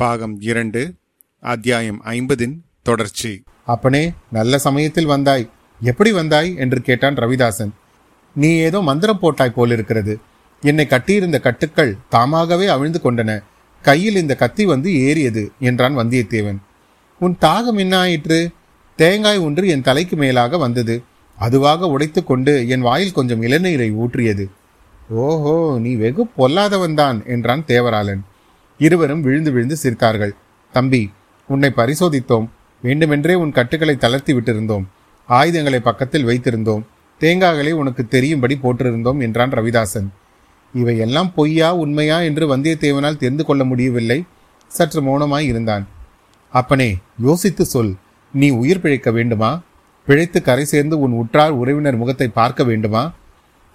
பாகம் இரண்டு அத்தியாயம் ஐம்பதின் தொடர்ச்சி. அப்பனே நல்ல சமயத்தில் வந்தாய். எப்படி வந்தாய்? என்று கேட்டான் ரவிதாசன். நீ ஏதோ மந்திரம் போட்டாய் போலிருக்கிறது. என்னை கட்டியிருந்த கட்டுக்கள் தாமாகவே அவிழ்ந்து கொண்டன. கையில் இந்த கத்தி வந்து ஏறியது என்றான் வந்தியத்தேவன். உன் தாகம் என்ன ஆயிற்று தேங்காய் ஒன்று என் தலைக்கு மேலாக வந்தது. அதுவாக உடைத்து கொண்டு என் வாயில் கொஞ்சம் இளநீரை ஊற்றியது. ஓஹோ நீ வெகு பொல்லாதவன்தான் என்றான் தேவராளன். இருவரும் விழுந்து விழுந்து சிரித்தார்கள். தம்பி உன்னை பரிசோதித்தோம். வேண்டுமென்றே உன் கட்டுகளை தளர்த்தி விட்டிருந்தோம். ஆயுதங்களை பக்கத்தில் வைத்திருந்தோம். தேங்காய்களை உனக்கு தெரியும்படி போட்டிருந்தோம் என்றான் ரவிதாசன். இவை எல்லாம் பொய்யா உண்மையா என்று வந்தியத்தேவனால் தெரிந்து கொள்ள முடியவில்லை? சற்று மௌனமாய் இருந்தான். அப்பனே யோசித்து சொல். நீ உயிர் பிழைக்க வேண்டுமா? பிழைத்து கரை சேர்ந்து உன் உற்றார் உறவினர் முகத்தை பார்க்க வேண்டுமா?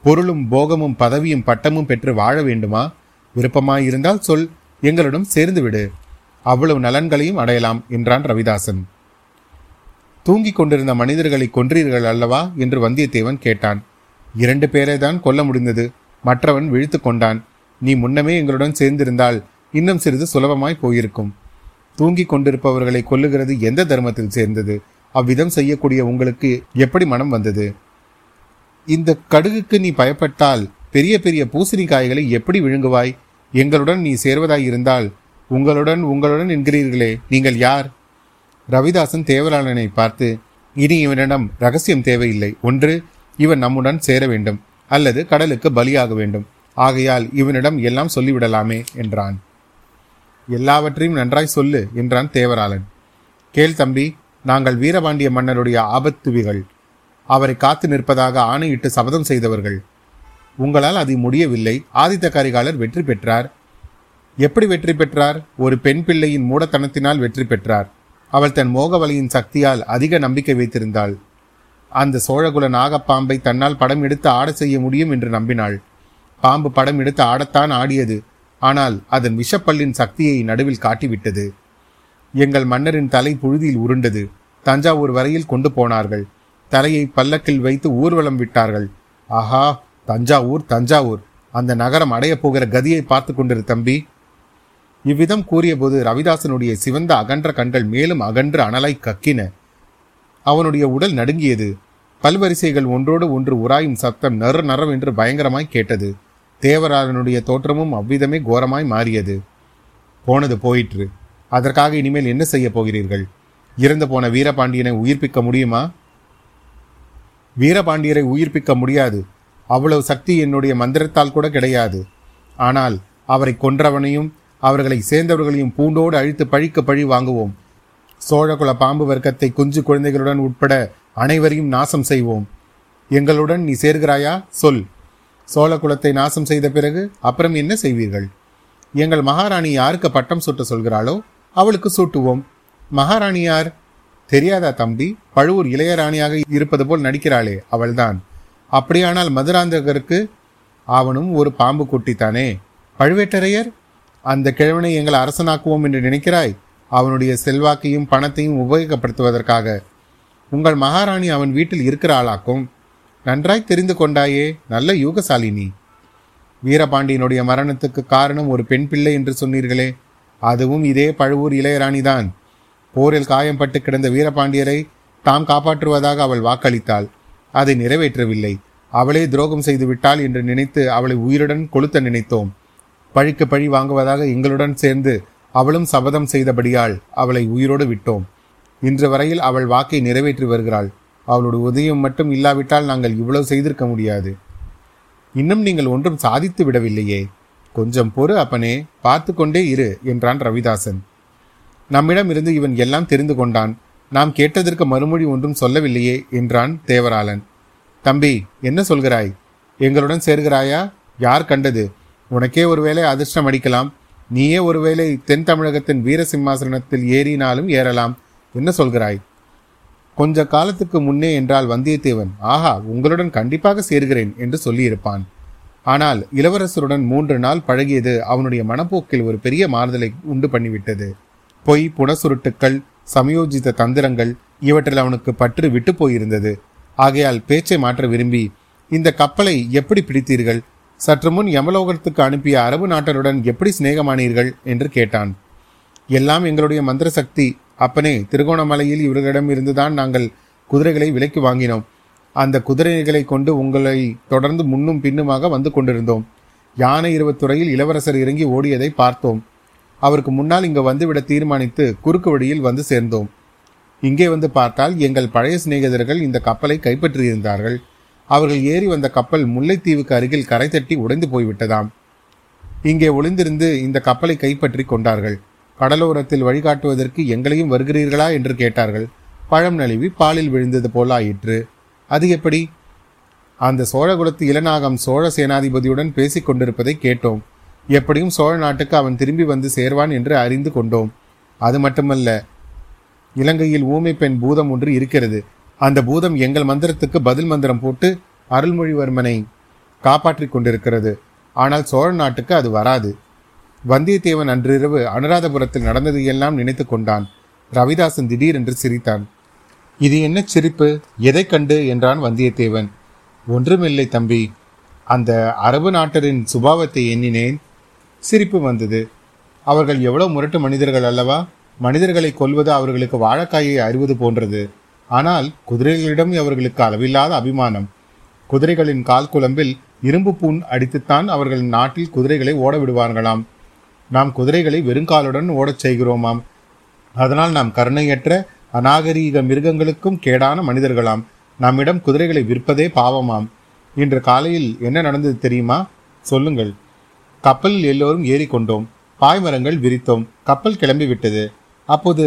பொருளும் போகமும் பதவியும் பட்டமும் பெற்று வாழ வேண்டுமா? விருப்பமாயிருந்தால் சொல். எங்களுடன் சேர்ந்துவிடு. அவ்வளவு நலன்களையும் அடையலாம் என்றான் ரவிதாசன். தூங்கிக் கொண்டிருந்த மனிதர்களை கொன்றீர்கள் அல்லவா? என்று வந்தியத்தேவன் கேட்டான். இரண்டு பேரை தான் கொல்ல முடிந்தது. மற்றவன் விழித்து கொண்டான். நீ முன்னமே எங்களுடன் சேர்ந்திருந்தால் இன்னும் சிறிது சுலபமாய் போயிருக்கும். தூங்கிக் கொண்டிருப்பவர்களை கொல்லுகிறது எந்த தர்மத்தில் சேர்ந்தது? அவ்விதம் செய்யக்கூடிய உங்களுக்கு எப்படி மனம் வந்தது? இந்த கடுகுக்கு நீ பயப்பட்டால் பெரிய பெரிய பூசணிக்காய்களை எப்படி விழுங்குவாய்? எங்களுடன் நீ சேர்வதாயிருந்தால் உங்களுடன் உங்களுடன் என்கிறீர்களே. நீங்கள் யார்? ரவிதாசன் தேவராளனை பார்த்து இனி இவனிடம் ரகசியம் தேவையில்லை. ஒன்று இவன் நம்முடன் சேர வேண்டும். அல்லது கடலுக்கு பலியாக வேண்டும். ஆகையால் இவனிடம் எல்லாம் சொல்லிவிடலாமே என்றான். எல்லாவற்றையும் நன்றாய் சொல்லு என்றான் தேவராளன். கேள் தம்பி நாங்கள் வீரபாண்டிய மன்னருடைய ஆபத்துவிகள். அவரை காத்து நிற்பதாக ஆணையிட்டு சபதம் செய்தவர்கள். உங்களால் அது முடியவில்லை. ஆதித்த கரிகாலர் வெற்றி பெற்றார். எப்படி வெற்றி பெற்றார்? ஒரு பெண் பிள்ளையின் மூடத்தனத்தினால் வெற்றி பெற்றார். அவள் தன் மோகவலையின் சக்தியால் அதிக நம்பிக்கை வைத்திருந்தாள். அந்த சோழகுல நாகப்பாம்பை தன்னால் படம் எடுத்து ஆட செய்ய முடியும் என்று நம்பினாள். பாம்பு படம் எடுத்து ஆடத்தான் ஆடியது. ஆனால் அதன் விஷப்பல்லின் சக்தியை நடுவில் காட்டிவிட்டது. எங்கள் மன்னரின் தலை புழுதியில் உருண்டது. தஞ்சாவூர் வரையில் கொண்டு போனார்கள். தலையை பல்லக்கில் வைத்து ஊர்வலம் விட்டார்கள். ஆஹா! தஞ்சாவூர் தஞ்சாவூர். அந்த நகரம் அடையப் போகிற கதியை பார்த்து கொண்டிரு தம்பி. இவ்விதம் கூறியபோது ரவிதாசனுடைய சிவந்த அகன்ற கண்கள் மேலும் அகன்று அனலாய் கக்கின. அவனுடைய உடல் நடுங்கியது. பல்வரிசைகள் ஒன்றோடு ஒன்று உராயும் சத்தம் நறு நரவென்று பயங்கரமாய் கேட்டது. தேவராளனுடைய தோற்றமும் அவ்விதமே கோரமாய் மாறியது. போனது போயிற்று. அதற்காக இனிமேல் என்ன செய்ய போகிறீர்கள்? இறந்து போன வீரபாண்டியனை உயிர்ப்பிக்க முடியுமா? வீரபாண்டியரை உயிர்ப்பிக்க முடியாது. அவ்வளவு சக்தி என்னுடைய மந்திரத்தால் கூட கிடையாது. ஆனால் அவரை கொன்றவனையும் அவர்களை சேர்ந்தவர்களையும் பூண்டோடு அழித்து பழிக்க பழி வாங்குவோம். சோழகுல பாம்பு வர்க்கத்தை குஞ்சு குழந்தைகளுடன் உட்பட அனைவரையும் நாசம் செய்வோம். எங்களுடன் நீ சேர்கிறாயா? சொல். சோழ குலத்தை நாசம் செய்த பிறகு அப்புறம் என்ன செய்வீர்கள்? எங்கள் மகாராணி யாருக்கு பட்டம் சூட்ட சொல்கிறாளோ அவளுக்கு சூட்டுவோம். மகாராணி யார்? தெரியாதா தம்பி? பழுவூர் இளையராணியாக இருப்பது போல் நடிக்கிறாளே அவள்தான். அப்படியானால் மதுராந்தகருக்கு அவனும் ஒரு பாம்பு குட்டித்தானே? பழுவேட்டரையர் அந்த கிழவனை எங்கள் அரசனாக்குவோம் என்று நினைக்கிறாய்? அவனுடைய செல்வாக்கையும் பணத்தையும் உபயோகப்படுத்துவதற்காக. உங்கள் மகாராணி அவன் வீட்டில் இருக்கிறாளாக்கும் நன்றாய் தெரிந்து கொண்டாயே நல்ல யூகசாலினி வீரபாண்டியனுடைய மரணத்துக்கு காரணம் ஒரு பெண் பிள்ளை என்று சொன்னீர்களே. அதுவும் இதே பழுவூர் இளையராணிதான். போரில் காயம்பட்டு கிடந்த வீரபாண்டியரை தாம் காப்பாற்றுவதாக அவள் வாக்களித்தாள். அதை நிறைவேற்றவில்லை. அவளே துரோகம் செய்து விட்டாள் என்று நினைத்து அவளை உயிருடன் கொளுத்த நினைத்தோம். பழிக்கு பழி வாங்குவதாக எங்களுடன் சேர்ந்து அவளும் சபதம் செய்தபடியால் அவளை உயிரோடு விட்டோம். இன்று வரையில் அவள் வாக்கை நிறைவேற்றி வருகிறாள். அவளுடைய உதயம் மட்டும் இல்லாவிட்டால் நாங்கள் இவ்வளவு செய்திருக்க முடியாது. இன்னும் நீங்கள் ஒன்றும் சாதித்து விடவில்லையே. கொஞ்சம் பொறு அப்பனே பார்த்து கொண்டே இரு என்றான் ரவிதாசன். நம்மிடம் இருந்து இவன் எல்லாம் தெரிந்து கொண்டான். நாம் கேட்டதற்கு மறுமொழி ஒன்றும் சொல்லவில்லையே என்றான் தேவராளன். தம்பி என்ன சொல்கிறாய்? எங்களுடன் சேர்கிறாயா? யார் கண்டது? உனக்கே ஒருவேளை அதிர்ஷ்டம் அடிக்கலாம். நீயே ஒருவேளை தென் தமிழகத்தின் வீர சிம்மாசனத்தில் ஏறினாலும் ஏறலாம். என்ன சொல்கிறாய்? கொஞ்ச காலத்துக்கு முன்னே என்றால் வந்தியத்தேவன். ஆஹா உங்களுடன் கண்டிப்பாக சேர்கிறேன் என்று சொல்லியிருப்பான். ஆனால் இளவரசருடன் மூன்று நாள் பழகியது அவனுடைய மனப்போக்கில் ஒரு பெரிய மாறுதலை உண்டு பண்ணிவிட்டது. பொய் புனசுருட்டுக்கள் சமயோஜித தந்திரங்கள் இவற்றில் அவனுக்கு பற்று விட்டு போயிருந்தது. ஆகையால் பேச்சை மாற்ற விரும்பி இந்த கப்பலை எப்படி பிடித்தீர்கள்? சற்று முன் யமலோகத்துக்கு அனுப்பிய அரபு நாட்டருடன் எப்படி சிநேகமானீர்கள்? என்று கேட்டான். எல்லாம் எங்களுடைய மந்திர சக்தி. அப்பனே திருகோணமலையில் இவர்களிடம் இருந்துதான் நாங்கள் குதிரைகளை விலைக்கு வாங்கினோம். அந்த குதிரைகளை கொண்டு உங்களை தொடர்ந்து முன்னும் பின்னுமாக வந்து கொண்டிருந்தோம். யானை இருவத்துறையில் இளவரசர் இறங்கி ஓடியதை பார்த்தோம். அவருக்கு முன்னால் இங்கு வந்துவிட தீர்மானித்து குறுக்கு வழியில் வந்து சேர்ந்தோம். இங்கே வந்து பார்த்தால் எங்கள் பழைய சிநேகிதர்கள் இந்த கப்பலை கைப்பற்றியிருந்தார்கள். அவர்கள் ஏறி வந்த கப்பல் முல்லைத்தீவுக்கு அருகில் கரை தட்டி உடைந்து போய்விட்டதாம். இங்கே ஒளிந்திருந்து இந்த கப்பலை கைப்பற்றி கொண்டார்கள். கடலோரத்தில் வழிகாட்டுவதற்கு எங்களையும் வருகிறீர்களா என்று கேட்டார்கள். பழம் நழுவி பாலில் விழுந்தது போல ஆயிற்று அது எப்படி? அந்த சோழகுலத்து இளநாகம் சோழ சேனாதிபதியுடன் பேசிக் கொண்டிருப்பதை கேட்டோம். எப்படியும் சோழ நாட்டுக்கு அவன் திரும்பி வந்து சேர்வான் என்று அறிந்து கொண்டோம். அது மட்டுமல்ல இலங்கையில் ஊமை பெண் பூதம் ஒன்று இருக்கிறது. அந்த பூதம் எங்கள் மந்திரத்துக்கு பதில் மந்திரம் போட்டு அருள்மொழிவர்மனை காப்பாற்றிக் கொண்டிருக்கிறது. ஆனால் சோழ நாட்டுக்கு அது வராது. வந்தியத்தேவன் அன்றிரவு அனுராதபுரத்தில் நடந்தது எல்லாம் நினைத்து கொண்டான். ரவிதாசன் திடீரென்று சிரித்தான். இது என்ன சிரிப்பு? எதை கண்டு? என்றான் வந்தியத்தேவன். ஒன்றுமில்லை தம்பி. அந்த அரபு நாட்டரின் சுபாவத்தை எண்ணினேன். சிரிப்பு வந்தது. அவர்கள் எவ்வளோ முரட்டு மனிதர்கள் அல்லவா? மனிதர்களை கொல்வது அவர்களுக்கு வாழைக்காயை அறிவது போன்றது. ஆனால் குதிரைகளிடம் அவர்களுக்கு அளவில்லாத அபிமானம். குதிரைகளின் கால் குழம்பில் இரும்பு பூண் அடித்துத்தான் அவர்கள் நாட்டில் குதிரைகளை ஓட விடுவார்களாம் நாம் குதிரைகளை வெறுங்காலுடன் ஓடச் செய்கிறோமாம். அதனால் நாம் கருணையற்ற அநாகரீக மிருகங்களுக்கும் கேடான மனிதர்களாம். நம்மிடம் குதிரைகளை விற்பதே பாவமாம். இன்று காலையில் என்ன நடந்தது தெரியுமா? சொல்லுங்கள். கப்பலில் எல்லோரும் ஏறிக்கொண்டோம். பாய்மரங்கள் விரித்தோம். கப்பல் கிளம்பி விட்டது அப்போது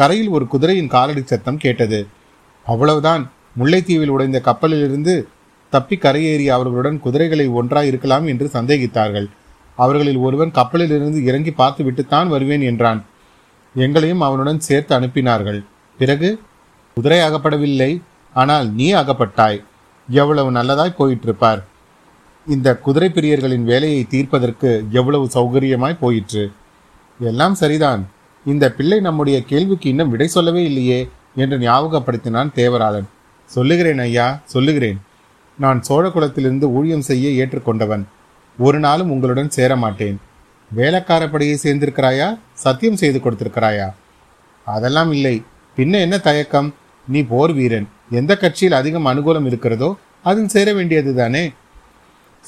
கரையில் ஒரு குதிரையின் காலடி சத்தம் கேட்டது. அவ்வளவுதான். முல்லைத்தீவில் உடைந்த கப்பலிலிருந்து தப்பி கரையேறிய அவர்களுடன் குதிரைகளை ஒன்றாய் இருக்கலாம் என்று சந்தேகித்தார்கள். அவர்களில் ஒருவன் கப்பலிலிருந்து இறங்கி பார்த்துவிட்டுத்தான் வருவேன் என்றான். எங்களையும் அவனுடன் சேர்த்து அனுப்பினார்கள். பிறகு குதிரை அகப்படவில்லை. ஆனால் நீ அகப்பட்டாய். எவ்வளவு நல்லதாய் போயிட்டிருப்பார். இந்த குதிரை பிரியர்களின் வேலையை தீர்ப்பதற்கு எவ்வளவு சௌகரியமாய் போயிற்று? எல்லாம் சரிதான். இந்த பிள்ளை நம்முடைய கேள்விக்கு இன்னும் விடை சொல்லவே இல்லையே என்று ஞாபகப்படுத்தினான் தேவராளன். சொல்லுகிறேன் ஐயா சொல்லுகிறேன். நான் சோழ குலத்திலிருந்து ஊழியம் செய்ய ஏற்றுக்கொண்டவன். ஒரு நாளும் உங்களுடன் சேர மாட்டேன் சேர்ந்திருக்கிறாயா? சத்தியம் செய்து கொடுத்திருக்கிறாயா? அதெல்லாம் இல்லை. பின்ன என்ன தயக்கம்? நீ போர் வீரன். எந்த கட்சியில் அதிகம் அனுகூலம் இருக்கிறதோ அதில் சேர வேண்டியது தானே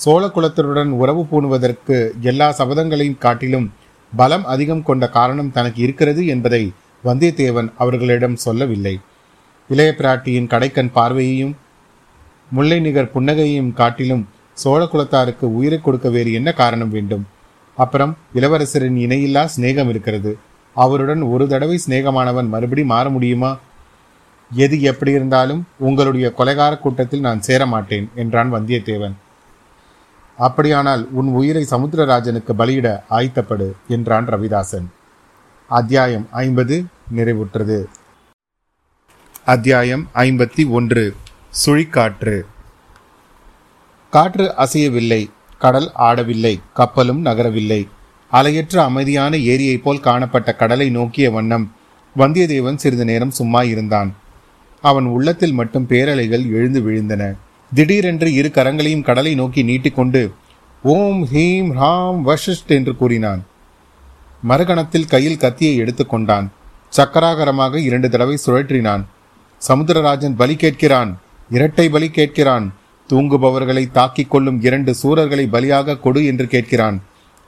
சோழ குலத்தினருடன் உறவு பூணுவதற்கு எல்லா சபதங்களையும் காட்டிலும் பலம் அதிகம் கொண்ட காரணம் தனக்கு இருக்கிறது என்பதை வந்தியத்தேவன் அவர்களிடம் சொல்லவில்லை. இளைய பிராட்டியின் கடைக்கண் பார்வையையும் முல்லை நிகர் புன்னகையையும் காட்டிலும் சோழ குலத்தாருக்கு உயிரை கொடுக்க வேறு என்ன காரணம் வேண்டும்? அப்புறம் இளவரசரின் இணையில்லா சிநேகம் இருக்கிறது. அவருடன் ஒரு தடவை சிநேகமானவன் மறுபடி மாற முடியுமா? எது எப்படி இருந்தாலும் உங்களுடைய கொலைகார கூட்டத்தில் நான் சேர மாட்டேன் என்றான் வந்தியத்தேவன். அப்படியானால் உன் உயிரை சமுத்திரராஜனுக்கு பலியிட ஆயத்தப்படு என்றான் ரவிதாசன். அத்தியாயம் ஐம்பது நிறைவுற்றது. அத்தியாயம் ஐம்பத்தி ஒன்று சுழிக்காற்று. காற்று அசையவில்லை கடல் ஆடவில்லை கப்பலும் நகரவில்லை. அலையற்ற அமைதியான ஏரியைப் போல் காணப்பட்ட கடலை நோக்கிய வண்ணம் வந்தியத்தேவன் சிறிது நேரம் சும்மா இருந்தான் அவன் உள்ளத்தில் மட்டும் பேரலைகள் எழுந்து விழுந்தன. திடீரென்று இரு கரங்களையும் கடலை நோக்கி நீட்டிக்கொண்டு ஓம் ஹீம் ஹாம் வஷிஷ்ட் என்று கூறினான். மறுகணத்தில் கையில் கத்தியை எடுத்துக்கொண்டான் சக்கராகரமாக இரண்டு தடவை சுழற்றினான். சமுத்திரராஜன் பலி கேட்கிறான். இரட்டை பலி கேட்கிறான். தூங்குபவர்களை தாக்கிக் கொள்ளும் இரண்டு சூரர்களை பலியாக கொடு என்று கேட்கிறான்.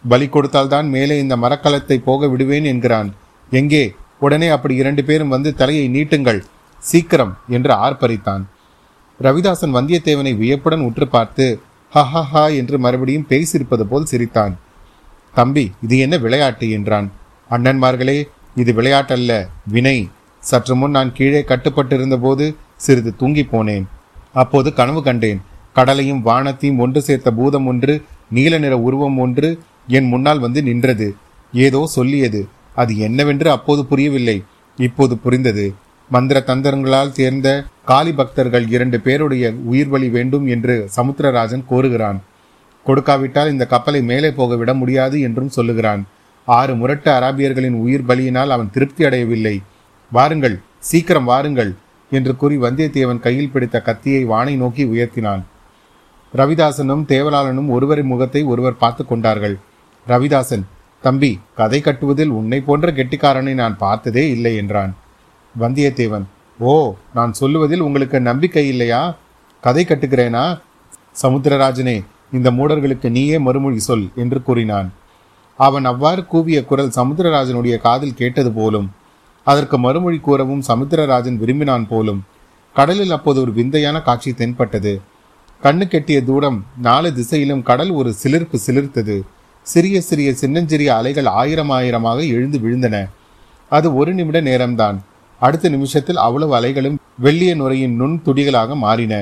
பலி கொடுத்தால்தான் மேலே இந்த மரக்கலத்தை போக விடுவேன் என்கிறான். எங்கே? உடனே அப்படி இரண்டு பேரும் வந்து தலையை நீட்டுங்கள். சீக்கிரம் என்று ஆர்ப்பரித்தான். ரவிதாசன் வந்தியத்தேவனை வியப்புடன் உற்று பார்த்து ஹஹஹா என்று மறுபடியும் பேசியிருப்பது போல் சிரித்தான். தம்பி இது என்ன விளையாட்டு? என்றான். அண்ணன்மார்களே இது விளையாட்டல்ல வினை. சற்று முன் நான் கீழே கட்டுப்பட்டிருந்த போது சிறிது தூங்கி போனேன். அப்போது கனவு கண்டேன். கடலையும் வானத்தையும் ஒன்று சேர்த்த பூதம் ஒன்று நீல நிற உருவம் ஒன்று என் முன்னால் வந்து நின்றது. ஏதோ சொல்லியது. அது என்னவென்று அப்போது புரியவில்லை. இப்போது புரிந்தது. மந்திர தந்திரங்களால் தேர்ந்த காளி பக்தர்கள் இரண்டு பேருடைய உயிர் வழி வேண்டும் என்று சமுத்திரராஜன் கோருகிறான். கொடுக்காவிட்டால் இந்த கப்பலை மேலே போக விட முடியாது என்றும் சொல்லுகிறான். ஆறு முரட்டு அராபியர்களின் உயிர் பலியினால் அவன் திருப்தி அடையவில்லை. வாருங்கள் சீக்கிரம் வாருங்கள் என்று கூறி வந்தியத்தேவன் கையில் பிடித்த கத்தியை வானை நோக்கி உயர்த்தினான். ரவிதாசனும் தேவலாளனும் ஒருவரின் முகத்தை ஒருவர் பார்த்து கொண்டார்கள். ரவிதாசன் தம்பி கதை கட்டுவதில் உன்னை போன்ற கெட்டிக்காரனை நான் பார்த்ததே இல்லை என்றான். வந்தியத்தேவன் ஓ நான் சொல்லுவதில் உங்களுக்கு நம்பிக்கை இல்லையா? கதை கட்டுகிறேனா? சமுத்திரராஜனே இந்த மூடர்களுக்கு நீயே மறுமொழி சொல் என்று கூறினான். அவன் அவ்வாறு கூவிய குரல் சமுத்திரராஜனுடைய காதில் கேட்டது போலும் அதற்கு மறுமொழி கூறவும் சமுத்திரராஜன் விரும்பினான் போலும் கடலில் அப்போது ஒரு விந்தையான காட்சி தென்பட்டது. கண்ணு கெட்டிய தூரம் நாலு திசையிலும் கடல் ஒரு சிலிர்ப்பு சிலிர்த்தது. சிறிய சிறிய சின்னஞ்சிறிய அலைகள் ஆயிரம் ஆயிரமாக எழுந்து விழுந்தன. அது ஒரு நிமிட நேரம்தான். அடுத்த நிமிஷத்தில் அவ்வளவு அலைகளும் வெள்ளிய நுரையின் நுண் துடிகளாக மாறின.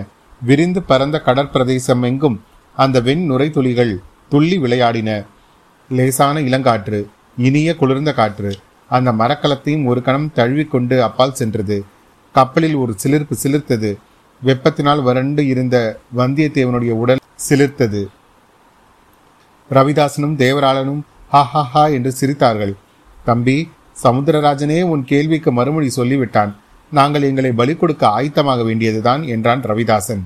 விரிந்து பரந்த கடற்பிரதேசம் எங்கும் அந்த வெண் நுரை துளிகள் துள்ளி விளையாடின. லேசான இளங்காற்று இனிய குளிர்ந்த காற்று அந்த மரக்கலத்தையும் ஒரு கணம் தழுவிக்கொண்டு அப்பால் சென்றது. கப்பலில் ஒரு சிலிர்ப்பு சிலிர்த்தது. வெப்பத்தினால் வறண்டு இருந்த வந்தியத்தேவனுடைய உடல் சிலிர்த்தது. ரவிதாசனும் தேவராளனும் ஹா ஹா ஹா என்று சிரித்தார்கள். தம்பி சமுத்திரராஜனே உன் கேள்விக்கு மறுமொழி சொல்லிவிட்டான். நாங்கள் எங்களை பலி கொடுக்க ஆயத்தமாக வேண்டியதுதான் என்றான் ரவிதாசன்.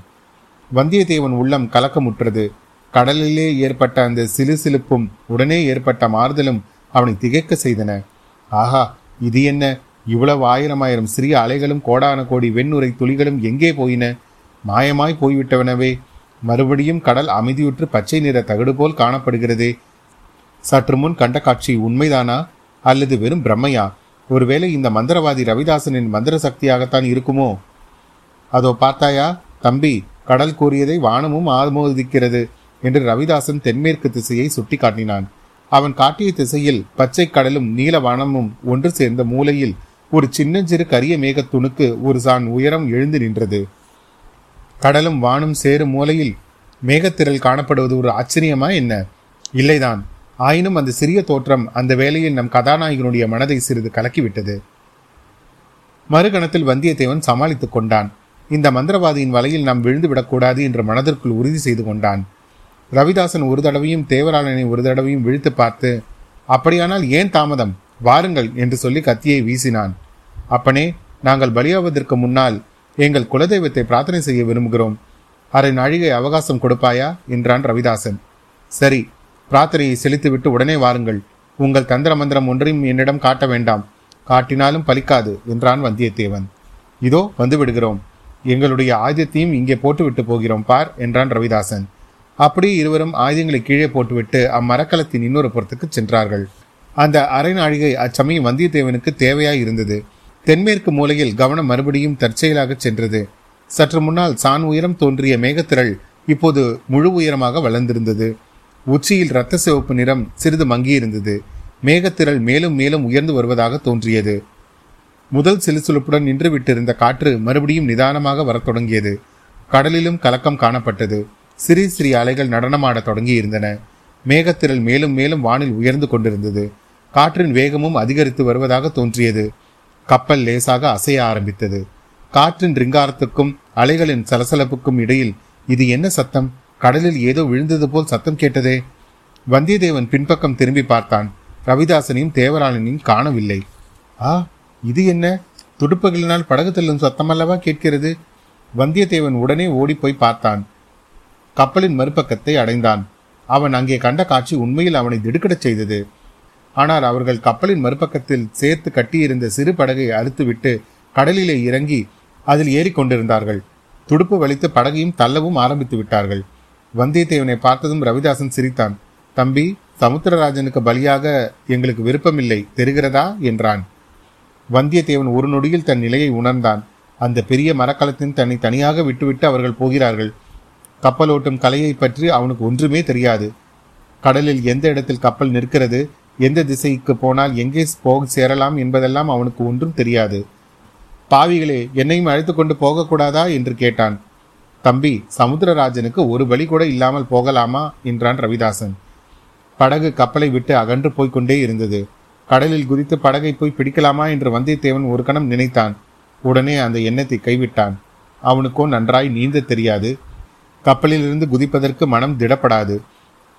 வந்தியத்தேவன் உள்ளம் கலக்கமுற்றது. கடலிலே ஏற்பட்ட அந்த சிலு சிலுப்பும் உடனே ஏற்பட்ட மாறுதலும் அவனை திகைக்க செய்தன. ஆஹா இது என்ன? இவ்வளவு ஆயிரம் ஆயிரம் சிறிய அலைகளும் கோடான கோடி வெண்ணுரை துளிகளும் எங்கே போயின? மாயமாய் போய்விட்டவனவே. மறுபடியும் கடல் அமைதியுற்று பச்சை நிற தகடு போல் காணப்படுகிறதே. சற்று முன் கண்ட காட்சி உண்மைதானா? அல்லது வெறும் பிரம்மையா? ஒருவேளை இந்த மந்திரவாதி ரவிதாசனின் மந்திர சக்தியாகத்தான் இருக்குமோ? அதோ பார்த்தாயா? தம்பி கடல் கூறியதை வானமும் ஆமோதிக்கிறது என்று ரவிதாசன் தென்மேற்கு திசையை சுட்டி காட்டினான் அவன் காட்டிய திசையில் பச்சை கடலும் நீல வானமும் ஒன்று சேர்ந்த மூலையில் ஒரு சின்னஞ்சிறு கரிய மேகத்துணுக்கு ஒரு சான் உயரம் எழுந்து நின்றது. கடலும் வானும் சேரும் மூலையில் மேகத்திரல் காணப்படுவது ஒரு ஆச்சரியமா என்ன? இல்லைதான். ஆயினும் அந்த சிறிய தோற்றம் அந்த வேளையில் நம் கதாநாயகனுடைய மனதை சிறிது கலக்கிவிட்டது. மறுகணத்தில் வந்தியத்தேவன் சமாளித்துக் கொண்டான். இந்த மந்திரவாதியின் வலையில் நாம் விழுந்து விடக்கூடாது என்று மனதிற்குள் உறுதி செய்து கொண்டான். ரவிதாசன் ஒரு தடவையும் தேவராளனை ஒரு தடவையும் விழித்து பார்த்து அப்படியானால் ஏன் தாமதம்? வாருங்கள் என்று சொல்லி கத்தியை வீசினான். அப்பனே நாங்கள் பலியாவதற்கு முன்னால் எங்கள் குலதெய்வத்தை பிரார்த்தனை செய்ய விரும்புகிறோம். அரை நாழிகை அவகாசம் கொடுப்பாயா? என்றான் ரவிதாசன். சரி பிரார்த்தனையை செலுத்திவிட்டு உடனே வாருங்கள். உங்கள் தந்திர மந்திரம் ஒன்றையும் என்னிடம் காட்ட வேண்டாம். காட்டினாலும் பலிக்காது என்றான் வந்தியத்தேவன். இதோ வந்து விடுகிறோம் எங்களுடைய ஆயுதத்தையும் இங்கே போட்டுவிட்டு போகிறோம் பார் என்றான் ரவிதாசன். அப்படியே இருவரும் ஆயுதங்களை கீழே போட்டுவிட்டு அம்மரக்கலத்தின் இன்னொரு புறத்துக்கு சென்றார்கள். அந்த அரை நாழிகை அச்சமயம் வந்தியத்தேவனுக்கு தேவையாய் இருந்தது. தென்மேற்கு மூலையில் கவனம் மறுபடியும் தற்செயலாக சென்றது. சற்று முன்னால் சான் உயரம் தோன்றிய மேகத்திரள் இப்போது முழு உயரமாக வளர்ந்திருந்தது. உச்சியில் இரத்த சிவப்பு நிறம் சிறிது மங்கியிருந்தது. மேகத்திரள் மேலும் மேலும் உயர்ந்து வருவதாக தோன்றியது. முதல் சிலுசிலுப்புடன் நின்று விட்டிருந்த காற்று மறுபடியும் நிதானமாக வரத் தொடங்கியது. கடலிலும் கலக்கம் காணப்பட்டது. சிறிய சிறிய அலைகள் நடனமாடத் தொடங்கி இருந்தன மேகத்திரள் மேலும் மேலும் வானில் உயர்ந்து கொண்டிருந்தது. காற்றின் வேகமும் அதிகரித்து வருவதாக தோன்றியது. கப்பல் லேசாக அசைய ஆரம்பித்தது. காற்றின் ரிங்காரத்துக்கும் அலைகளின் சலசலப்புக்கும் இடையில் இது என்ன சத்தம்? கடலில் ஏதோ விழுந்தது போல் சத்தம் கேட்டதே. வந்தியத்தேவன் பின்பக்கம் திரும்பி பார்த்தான். ரவிதாசனையும் தேவராளனையும் காணவில்லை. ஆ இது என்ன? துடுப்புகளினால் படகு தள்ளும் சத்தமல்லவா கேட்கிறது? வந்தியத்தேவன் உடனே ஓடிப்போய் பார்த்தான். கப்பலின் மறுபக்கத்தை அடைந்தான். அவன் அங்கே கண்ட காட்சி உண்மையில் அவனை திடுக்கிடச் செய்தது. ஆனால் அவர்கள் கப்பலின் மறுபக்கத்தில் சேர்த்து கட்டியிருந்த சிறு படகை அறுத்துவிட்டு கடலிலே இறங்கி அதில் ஏறிக்கொண்டிருந்தார்கள். துடுப்பு வலித்து படகையும் தள்ளவும் ஆரம்பித்து விட்டார்கள். வந்தியத்தேவனை பார்த்ததும் ரவிதாசன் சிரித்தான். தம்பி சமுத்திரராஜனுக்கு பலியாக எங்களுக்கு விருப்பமில்லை தெரிகிறதா? என்றான். வந்தியத்தேவன் ஒரு நொடியில் தன் நிலையை உணர்ந்தான். அந்த பெரிய மரக்கலத்தின் தன்னை தனியாக விட்டுவிட்டு அவர்கள் போகிறார்கள். கப்பலோட்டும் கலையை பற்றி அவனுக்கு ஒன்றுமே தெரியாது. கடலில் எந்த இடத்தில் கப்பல் நிற்கிறது எந்த திசைக்கு போனால் எங்கே போக சேரலாம் என்பதெல்லாம் அவனுக்கு ஒன்றும் தெரியாது. பாவிகளே என்னையும் அழைத்து கொண்டு போகக்கூடாதா? என்று கேட்டான். தம்பி சமுத்திரராஜனுக்கு ஒரு பலி கூட இல்லாமல் போகலாமா? என்றான் ரவிதாசன். படகு கப்பலை விட்டு அகன்று போய்கொண்டே இருந்தது. கடலில் குதித்து படகை போய் பிடிக்கலாமா என்று வந்தியத்தேவன் ஒரு கணம் நினைத்தான். உடனே அந்த எண்ணத்தை கைவிட்டான். அவனுக்கோ நன்றாய் நீந்த தெரியாது. கப்பலிலிருந்து குதிப்பதற்கு மனம் திடப்படாது.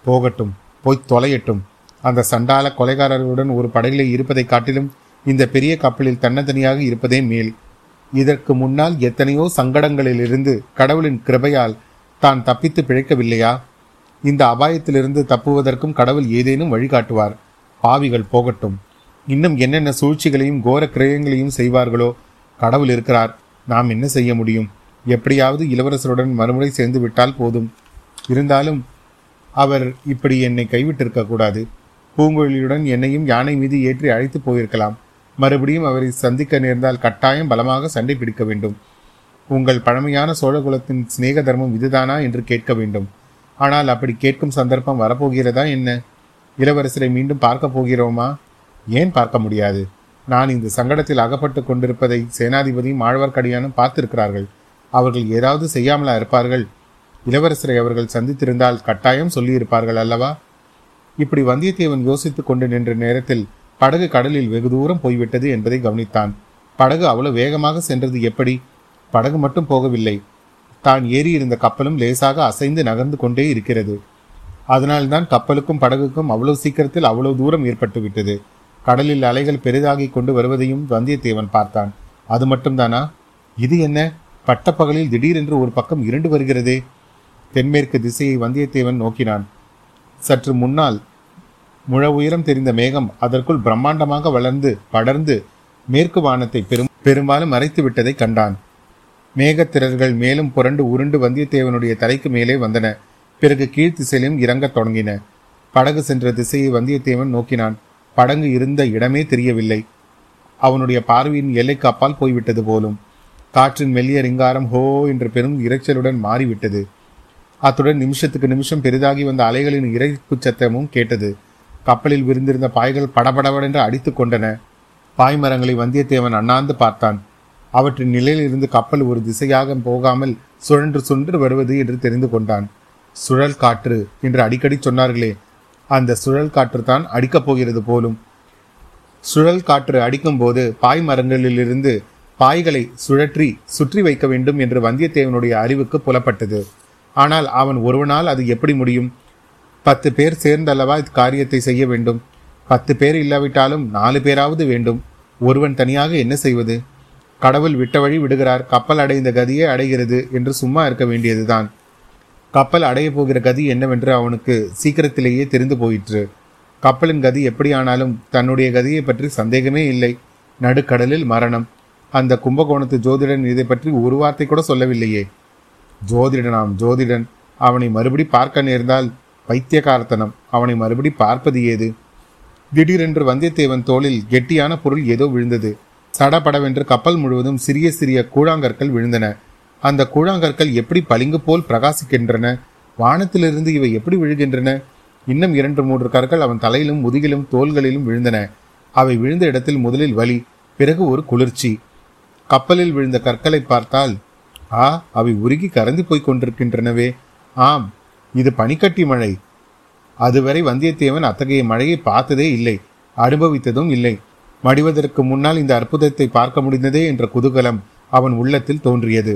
போகட்டும் போய் தொலையட்டும். அந்த சண்டால கொலைகாரர்களுடன் ஒரு படகிலே இருப்பதை காட்டிலும் இந்த பெரிய கப்பலில் தன்னந்தனியாக இருப்பதே மேல். இதற்கு முன்னால் எத்தனையோ சங்கடங்களிலிருந்து கடவுளின் கிருபையால் தான் தப்பித்து பிழைக்கவில்லையா? இந்த அபாயத்திலிருந்து தப்புவதற்கும் கடவுள் ஏதேனும் வழிகாட்டுவார். பாவிகள் போகட்டும். இன்னும் என்னென்ன சூழ்ச்சிகளையும் கோர கிரயங்களையும் செய்வார்களோ? கடவுள் இருக்கிறார். நாம் என்ன செய்ய முடியும்? எப்படியாவது இளவரசருடன் மறுமுறை சேர்ந்து விட்டால் போதும். இருந்தாலும் அவர் இப்படி என்னை கைவிட்டிருக்க கூடாது பூங்குழலியுடன் என்னையும் யானை மீது ஏற்றி அழைத்து போயிருக்கலாம். மறுபடியும் அவரை சந்திக்க நேர்ந்தால் கட்டாயம் பலமாக சண்டை பிடிக்க வேண்டும். உங்கள் பழமையான சோழகுலத்தின் சிநேக தர்மம் இதுதானா என்று கேட்க வேண்டும். ஆனால் அப்படி கேட்கும் சந்தர்ப்பம் வரப்போகிறதா என்ன? இளவரசரை மீண்டும் பார்க்க போகிறோமா? ஏன் பார்க்க முடியாது? நான் இந்த சங்கடத்தில் அகப்பட்டு கொண்டிருப்பதை சேனாதிபதியும் ஆழ்வார்க்கடியானும் பார்த்திருக்கிறார்கள். அவர்கள் ஏதாவது செய்யாமலா இருப்பார்கள்? இளவரசரை அவர்கள் சந்தித்திருந்தால் கட்டாயம் சொல்லியிருப்பார்கள் அல்லவா? இப்படி வந்தியத்தேவன் யோசித்துக் கொண்டு நின்ற நேரத்தில் படகு கடலில் வெகு தூரம் போய்விட்டது என்பதை கவனித்தான். படகு அவ்வளவு வேகமாக சென்றது எப்படி? படகு மட்டும் போகவில்லை. தான் ஏறி இருந்த கப்பலும் லேசாக அசைந்து நகர்ந்து கொண்டே இருக்கிறது. அதனால்தான் கப்பலுக்கும் படகுக்கும் அவ்வளவு சீக்கிரத்தில் அவ்வளவு தூரம் ஏற்பட்டு விட்டது கடலில் அலைகள் பெரிதாகிக் கொண்டு வருவதையும் வந்தியத்தேவன் பார்த்தான். அது மட்டும்தானா? இது என்ன? பட்டப்பகலில் திடீரென்று ஒரு பக்கம் இருண்டு வருகிறதே. தென்மேற்கு திசையை வந்தியத்தேவன் நோக்கினான். சற்று முன்னால் முழ உயரம் தெரிந்த மேகம் அதற்குள் பிரம்மாண்டமாக வளர்ந்து படர்ந்து மேற்கு வானத்தை பெரும் பெரும்பாலும் மறைத்து விட்டதை கண்டான். மேகத்திரர்கள் மேலும் புரண்டு உருண்டு வந்தியத்தேவனுடைய தலைக்கு மேலே வந்தன. பிறகு கீழ்த்திசையிலும் இறங்கத் தொடங்கின. படகு சென்ற திசையை வந்தியத்தேவன் நோக்கினான். படகு இருந்த இடமே தெரியவில்லை. அவனுடைய பார்வையின் எல்லைக்கு அப்பால் போய்விட்டது போலும். காற்றின் மெல்லிய ரிங்காரம் ஹோ என்ற பெரும் இரைச்சலுடன் மாறிவிட்டது. அத்துடன் நிமிஷத்துக்கு நிமிஷம் பெரிதாகி வந்த அலைகளின் இறைப்பு சத்தமும் கேட்டது. கப்பலில் விரிந்திருந்த பாய்கள் படபடவென்று அடித்து கொண்டன. பாய்மரங்களை வந்தியத்தேவன் அண்ணாந்து பார்த்தான். அவற்றின் நிலையிலிருந்து கப்பல் ஒரு திசையாக போகாமல் சுழன்று சுன்று வருவது என்று தெரிந்து கொண்டான். சுழல் காற்று என்று அடிக்கடி சொன்னார்களே அந்த சுழல் காற்று தான் அடிக்கப் போகிறது போலும். சுழல் காற்று அடிக்கும்போது பாய் மரங்களிலிருந்து பாய்களை சுழற்றி சுற்றி வைக்க வேண்டும் என்று வந்தியத்தேவனுடைய அறிவுக்கு புலப்பட்டது. ஆனால் அவன் ஒருவனால் அது எப்படி முடியும்? பத்து பேர் சேர்ந்தல்லவா காரியத்தை செய்ய வேண்டும்? பத்து பேர் இல்லாவிட்டாலும் நாலு பேராவது வேண்டும். ஒருவன் தனியாக என்ன செய்வது? கடவுள் விட்ட வழி விடுகிறார். கப்பல் அடைந்த கதியே அடைகிறது என்று சும்மா இருக்க வேண்டியதுதான். கப்பல் அடைய போகிற கதி என்னவென்று அவனுக்கு சீக்கிரத்திலேயே தெரிந்து போயிற்று. கப்பலின் கதி எப்படியானாலும் தன்னுடைய கதியை பற்றி சந்தேகமே இல்லை. நடுக்கடலில் மரணம். அந்த கும்பகோணத்து ஜோதிடன் இதை பற்றி ஒரு வார்த்தை கூட சொல்லவில்லையே. ஜோதிடனாம் ஜோதிடன் அவனை மறுபடி பார்க்க நேர்ந்தால் பைத்தியகார்த்தனம் அவனை மறுபடி பார்ப்பது ஏது? திடீரென்று வந்தியத்தேவன் தோளில் கெட்டியான பொருள் ஏதோ விழுந்தது. சடபடவென்று கப்பல் முழுவதும் சிறிய சிறிய கூழாங்கற்கள் விழுந்தன. அந்த கூழாங்கற்கள் எப்படி பளிங்கு போல் பிரகாசிக்கின்றன? வானத்திலிருந்து இவை எப்படி விழுகின்றன? இன்னும் இரண்டு மூன்று கற்கள் அவன் தலையிலும் முதுகிலும் தோள்களிலும் விழுந்தன. அவை விழுந்த இடத்தில் முதலில் வலி பிறகு ஒரு குளிர்ச்சி. கப்பலில் விழுந்த கற்களை பார்த்தால் ஆ அவை உருகி கறந்து போய் கொண்டிருக்கின்றனவே. ஆம் இது பனிக்கட்டி மழை. அதுவரை வந்தியத்தேவன் அத்தகைய மழையை பார்த்ததே இல்லை அனுபவித்ததும் இல்லை. மடிவதற்கு முன்னால் இந்த அற்புதத்தை பார்க்க முடிந்ததே என்ற குதூகலம் அவன் உள்ளத்தில் தோன்றியது.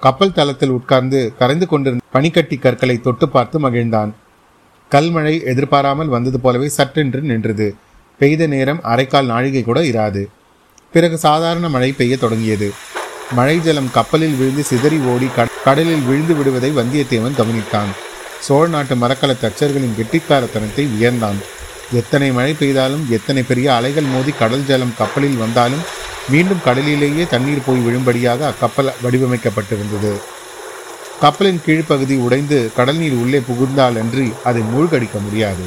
கப்பல் தளத்தில் உட்கார்ந்து கரைந்து கொண்டிருந்த பனிக்கட்டி கற்களை தொட்டு பார்த்து மகிழ்ந்தான். கல்மழை எதிர்பாராமல் வந்தது போலவே சட்டென்று நின்றது. பெய்த நேரம் அரைக்கால் நாழிகை கூட இராது. பிறகு சாதாரண மழை பெய்ய தொடங்கியது. மழை ஜலம் கப்பலில் விழுந்து சிதறி ஓடி கடலில் விழுந்து விடுவதை வந்தியத்தேவன் கவனித்தான். சோழ நாட்டு மரக்கல தச்சர்களின் கெட்டிக்காரத்தனத்தை உயர்ந்தான். எத்தனை மழை பெய்தாலும் எத்தனை பெரிய அலைகள் மோதி கடல் ஜலம் கப்பலில் வந்தாலும் மீண்டும் கடலிலேயே தண்ணீர் போய் விழும்படியாக அக்கப்பல் வடிவமைக்கப்பட்டிருந்தது. கப்பலின் கீழ்ப்பகுதி உடைந்து கடல் நீர் உள்ளே புகுந்தால் அன்றி அதை மூழ்கடிக்க முடியாது.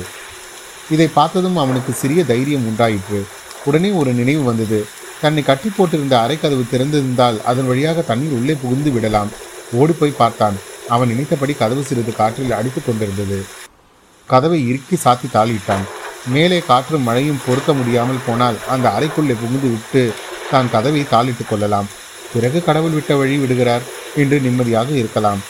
இதை பார்த்ததும் அவனுக்கு சிறிய தைரியம் உண்டாயிற்று. உடனே ஒரு நினைவு வந்தது. தன்னை கட்டி போட்டிருந்த அரைக்கதவு திறந்திருந்தால் அதன் வழியாக தண்ணீர் உள்ளே புகுந்து விடலாம். ஓடி போய் பார்த்தான். அவன் நினைத்தபடி கதவு சிறிது காற்றில் அடித்துக் கொண்டிருந்தது. கதவை இறுக்கி சாத்தி தாளிட்டான். மேலே காற்றும் மழையும் பொறுக்க முடியாமல் போனால் அந்த அறைக்குள்ளே புகுந்து விட்டு தான் கதவை தாளிட்டுக் கொள்ளலாம். பிறகு கடவுள் விட்ட வழி விடுகிறார் என்று நிம்மதியாக இருக்கலாம்.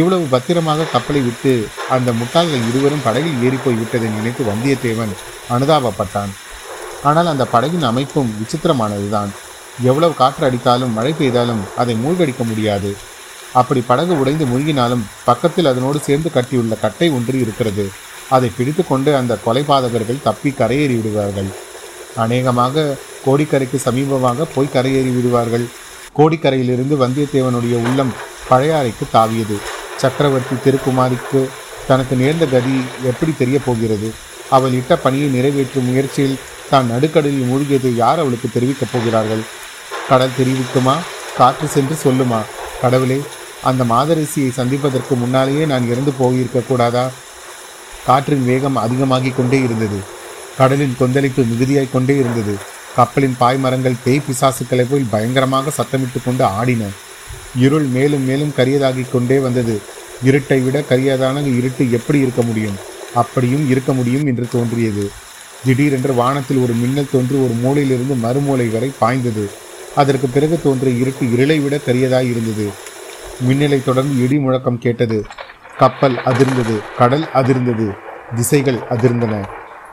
இவ்வளவு பத்திரமாக கப்பலை விட்டு அந்த முட்டாள்கள் இருவரும் படகில் ஏறிப்போய் விட்டதை நினைத்து வந்தியத்தேவன் அனுதாபப்பட்டான். ஆனால் அந்த படகின் அமைப்பும் விசித்திரமானதுதான். எவ்வளவு காற்று அடித்தாலும் மழை பெய்தாலும் அதை மூழ்கடிக்க முடியாது. அப்படி படகு உடைந்து மூழ்கினாலும் பக்கத்தில் அதனோடு சேர்ந்து கட்டியுள்ள கட்டை ஒன்று இருக்கிறது. அதை பிடித்து கொண்டு அந்த கொலைபாதகர்கள் தப்பி கரையேறி விடுவார்கள். அநேகமாக கோடிக்கரைக்கு சமீபமாக போய் கரையேறி விடுவார்கள். கோடிக்கரையிலிருந்து வந்தியத்தேவனுடைய உள்ளம் பழையாறைக்கு தாவியது. சக்கரவர்த்தி திருக்குமாரிக்கு தனக்கு நேர்ந்த கதி எப்படி தெரிய போகிறது? அவள் இட்ட பணியை நிறைவேற்றும் முயற்சியில் தான் நடுக்கடலில் மூழ்கியதை யார் அவளுக்கு தெரிவிக்கப் போகிறார்கள்? கடல் தெரிவிக்குமா? காற்று சென்று சொல்லுமா? கடவுளே அந்த மாதரிசியை சந்திப்பதற்கு முன்னாலேயே நான் இறந்து போயிருக்க கூடாதா? காற்றின் வேகம் அதிகமாகிக் கொண்டே இருந்தது. கடலின் கொந்தளிப்பு மிகுதியாய் கொண்டே இருந்தது. கப்பலின் பாய்மரங்கள் பேய் பிசாசுக்களை போல் பயங்கரமாக சத்தமிட்டு கொண்டு ஆடின. இருள் மேலும் மேலும் கரியதாகிக் கொண்டே வந்தது. இருட்டை விட கரியதான இருட்டு எப்படி இருக்க முடியும்? அப்படியும் இருக்க முடியும் என்று தோன்றியது. திடீரென்று வானத்தில் ஒரு மின்னல் தோன்றி ஒரு மூலையிலிருந்து மறுமூலை வரை பாய்ந்தது. அதற்கு பிறகு தோன்றிய இருட்டு இருளை விட கரியதாய் இருந்தது. மின்னலை தொடர்ந்து இடி முழக்கம் கேட்டது. கப்பல் அதிர்ந்தது கடல் அதிர்ந்தது திசைகள் அதிர்ந்தன.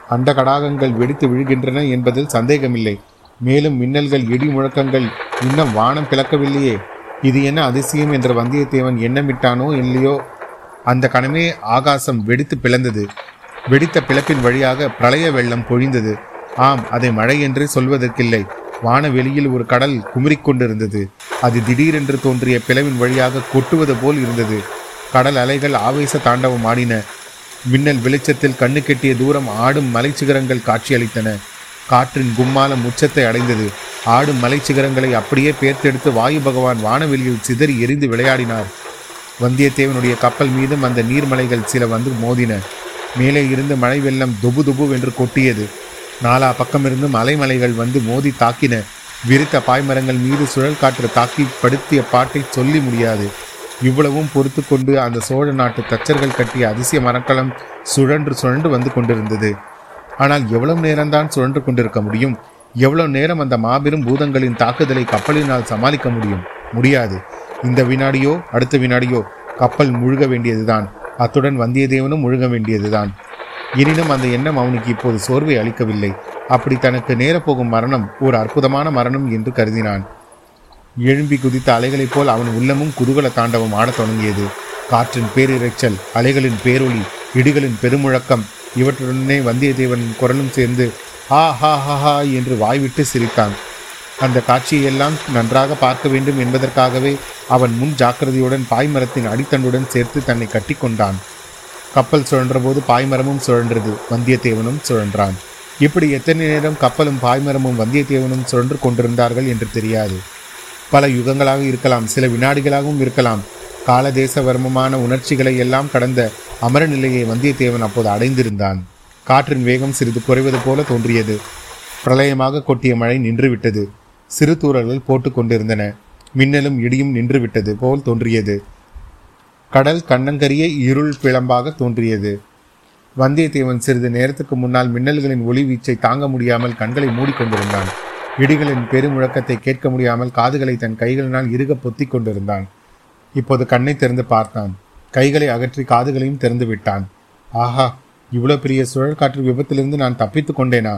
அண்ட கடாகங்கள் வெடித்து விழுகின்றன என்பதில் சந்தேகமில்லை. மேலும் மின்னல்கள் இடி முழக்கங்கள் இன்னும் வானம் பிளக்கவில்லையே இது என்ன அதிசயம் என்ற வந்தியத்தேவன் எண்ணமிட்டானோ இல்லையோ? அந்த கணமே ஆகாசம் வெடித்து பிளந்தது. வெடித்த பிளப்பின் வழியாக பிரளய வெள்ளம் பொழிந்தது. ஆம் அதை மழை என்று சொல்வதற்கில்லை. வானவெளியில் ஒரு கடல் குமரிக்கொண்டிருந்தது அது திடீரென்று தோன்றிய பிளவின் வழியாக கொட்டுவது போல் இருந்தது. கடல் அலைகள் ஆவேச தாண்டவம் ஆடின. மின்னல் வெளிச்சத்தில் கண்ணு கெட்டிய தூரம் ஆடும் மலைச்சிகரங்கள் காட்சியளித்தன. காற்றின் கும்மாலம் உச்சத்தை அடைந்தது. ஆடும் மலைச்சிகரங்களை அப்படியே பேர்த்தெடுத்து வாயு பகவான் வானவெளியில் சிதறி எரிந்து விளையாடினார். வந்தியத்தேவனுடைய கப்பல் மீதும் அந்த நீர்மலைகள் சில வந்து மோதின. மேலே இருந்து மழை வெள்ளம் துபு துபு என்று கொட்டியது. நாலா பக்கமிருந்தும் அலைமலைகள் வந்து மோதி தாக்கின. விரித்த பாய்மரங்கள் மீது சுழல் காற்று தாக்கி படுத்திய பாட்டை சொல்லி முடியாது. இவ்வளவும் பொறுத்து கொண்டு அந்த சோழ நாட்டு தச்சர்கள் கட்டிய அதிசய மரக்கலம் சுழன்று சுழன்று வந்து கொண்டிருந்தது. ஆனால் எவ்வளவு நேரம்தான் சுழன்று கொண்டிருக்க முடியும்? எவ்வளவு நேரம் அந்த மாபெரும் பூதங்களின் தாக்குதலை கப்பலினால் சமாளிக்க முடியும்? முடியாது. இந்த வினாடியோ அடுத்த வினாடியோ கப்பல் முழுக வேண்டியதுதான். அத்துடன் வந்தியத்தேவனும் முழுக வேண்டியதுதான். எனினும் அந்த எண்ணம் அவனுக்கு இப்போது சோர்வை அளிக்கவில்லை. அப்படி தனக்கு நேரப்போகும் மரணம் ஒரு அற்புதமான மரணம் என்று கருதினான். எழும்பி குதித்த அலைகளைப் போல் அவன் உள்ளமும் குதூகல தாண்டவம் ஆடத் தொடங்கியது. காற்றின் பேரிரைச்சல் அலைகளின் பேரொளி இடிகளின் பெருமுழக்கம் இவற்றுடனே வந்தியத்தேவன் குரலும் சேர்ந்து ஹா ஹா ஹா ஹா என்று வாய்விட்டு சிரித்தான். அந்த காட்சியெல்லாம் நன்றாக பார்க்க வேண்டும் என்பதற்காகவே அவன் முன் ஜாக்கிரதையுடன் பாய்மரத்தின் அடித்தண்டுடன் சேர்த்து தன்னை கட்டிக்கொண்டான் கப்பல் சுழன்றபோது பாய்மரமும் சுழன்றது வந்தியத்தேவனும் சுழன்றான். இப்படி எத்தனை நேரம் கப்பலும் பாய்மரமும் வந்தியத்தேவனும் சுழன்று கொண்டிருந்தார்கள் என்று தெரியாது. பல யுகங்களாக இருக்கலாம் சில வினாடிகளாகவும் இருக்கலாம். காலதேசவர்மமான உணர்ச்சிகளை எல்லாம் கடந்த அமர நிலையை வந்தியத்தேவன் அப்போது அடைந்திருந்தான். காற்றின் வேகம் சிறிது குறைவது போல தோன்றியது. பிரளயமாக கொட்டிய மழை நின்றுவிட்டது. சிறு தூறல்கள் போட்டு கொண்டிருந்தன மின்னலும் இடியும் நின்றுவிட்டது போல் தோன்றியது. கடல் கண்ணங்கரிய இருள் பிளம்பாக தோன்றியது. வந்தியத்தேவன் சிறிது நேரத்துக்கு முன்னால் மின்னல்களின் ஒளி வீச்சை தாங்க முடியாமல் கண்களை மூடிக்கொண்டிருந்தான் இடிகளின் பெருமுழக்கத்தை கேட்க முடியாமல் காதுகளை தன் கைகளினால் இறுக பொத்தி கொண்டிருந்தான். இப்போது கண்ணை திறந்து பார்த்தான். கைகளை அகற்றி காதுகளையும் திறந்து விட்டான். ஆஹா இவ்வளோ பெரிய சுழற்காற்று விபத்திலிருந்து நான் தப்பித்து கொண்டேனா?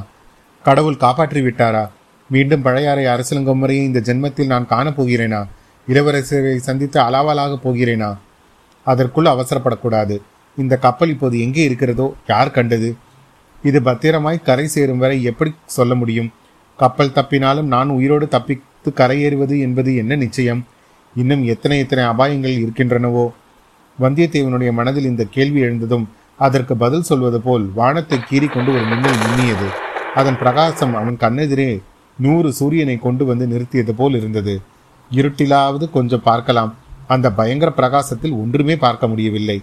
கடவுள் காப்பாற்றி விட்டாரா? மீண்டும் பழையாறை அரசலங்கம் முறையை இந்த ஜென்மத்தில் நான் காணப்போகிறேனா இளவரசரை சந்தித்து அலாவலாக போகிறேனா? அதற்குள் அவசரப்படக்கூடாது. இந்த கப்பல் இப்போது எங்கே இருக்கிறதோ யார் கண்டது? இது பத்திரமாய் கரை சேரும் வரை எப்படி சொல்ல முடியும்? கப்பல் தப்பினாலும் நான் உயிரோடு தப்பித்து கரையேறுவது என்பது என்ன நிச்சயம்? இன்னும் எத்தனை எத்தனை அபாயங்கள் இருக்கின்றனவோ? வந்தியத்தேவனுடைய மனதில் இந்த கேள்வி எழுந்ததும் அதற்கு பதில் சொல்வது போல் வானத்தை கீறி கொண்டு ஒரு மின்னல் மின்னியது. அதன் பிரகாசம் அவன் கண்ணெதிரே நூறு சூரியனை கொண்டு வந்து நிறுத்தியது போல் இருந்தது. இருட்டிலாவது கொஞ்சம் பார்க்கலாம். அந்த பயங்கர பிரகாசத்தில் ஒன்றுமே பார்க்க முடியவில்லை.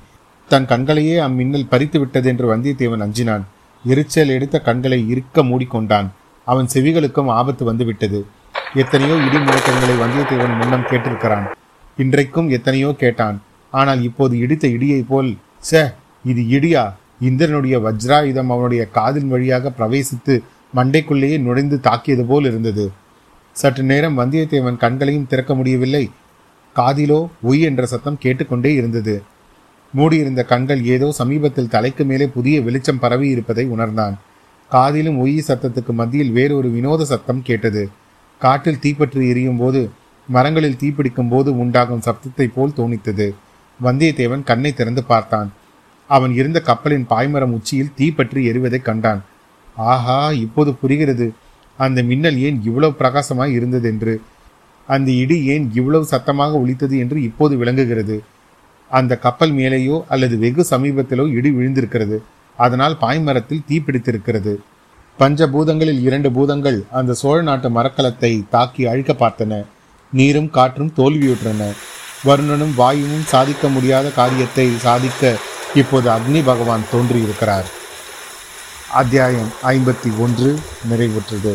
தன் கண்களையே அம்மின்னல் பறித்து விட்டது என்று வந்தியத்தேவன் அஞ்சினான். எரிச்சல் எடுத்த கண்களை இருக்க மூடிக்கொண்டான். அவன் செவிகளுக்கும் ஆபத்து வந்துவிட்டது. எத்தனையோ இடி முழக்கங்களை வந்தியத்தேவன் முன்னம் கேட்டிருக்கிறான். இன்றைக்கும் எத்தனையோ கேட்டான். ஆனால் இப்போது இடித்த இடியைப் போல் ச இது இடியா? இந்திரனுடைய வஜ்ராயுதம் அவனுடைய காதின் வழியாக பிரவேசித்து மண்டைக்குள்ளேயே நுழைந்து தாக்கியது போல் இருந்தது. சற்று நேரம் வந்தியத்தேவன் கண்களையும் திறக்க முடியவில்லை. காதிலோ ஒய் என்ற சத்தம் கேட்டுக்கொண்டே இருந்தது. மூடியிருந்த கண்கள் ஏதோ சமீபத்தில் தலைக்கு மேலே புதிய வெளிச்சம் பரவி இருப்பதை உணர்ந்தான். காதிலும் ஒய் சத்தத்துக்கு மத்தியில் வேறொரு வினோத சத்தம் கேட்டது. காட்டில் தீப்பற்றி எரியும் போது மரங்களில் தீப்பிடிக்கும் போது உண்டாகும் சப்தத்தை போல் தோணித்தது. வந்தியத்தேவன் கண்ணை திறந்து பார்த்தான். அவன் இருந்த கப்பலின் பாய்மரம் உச்சியில் தீப்பற்றி எரிவதைக் கண்டான். ஆஹா இப்போது புரிகிறது. அந்த மின்னல் ஏன் இவ்வளவு பிரகாசமாய் இருந்ததென்று. அந்த இடி ஏன் இவ்வளவு சத்தமாக ஒலித்தது என்று இப்போது விளங்குகிறது? அந்த கப்பல் மேலேயோ அல்லது வெகு சமீபத்திலோ இடி விழுந்திருக்கிறது. அதனால் பாய்மரத்தில் தீப்பிடித்திருக்கிறது பஞ்சபூதங்களில் பஞ்ச பூதங்களில் இரண்டு பூதங்கள் அந்த சோழ நாட்டு மரக்கலத்தை தாக்கி அழிக்க பார்த்தன. நீரும் காற்றும் தோல்வியுற்றன. வருணனும் வாயுவும் சாதிக்க முடியாத காரியத்தை சாதிக்க இப்போது அக்னி பகவான் தோன்றியிருக்கிறார். அத்தியாயம் ஐம்பத்தி ஒன்று நிறைவுற்றது.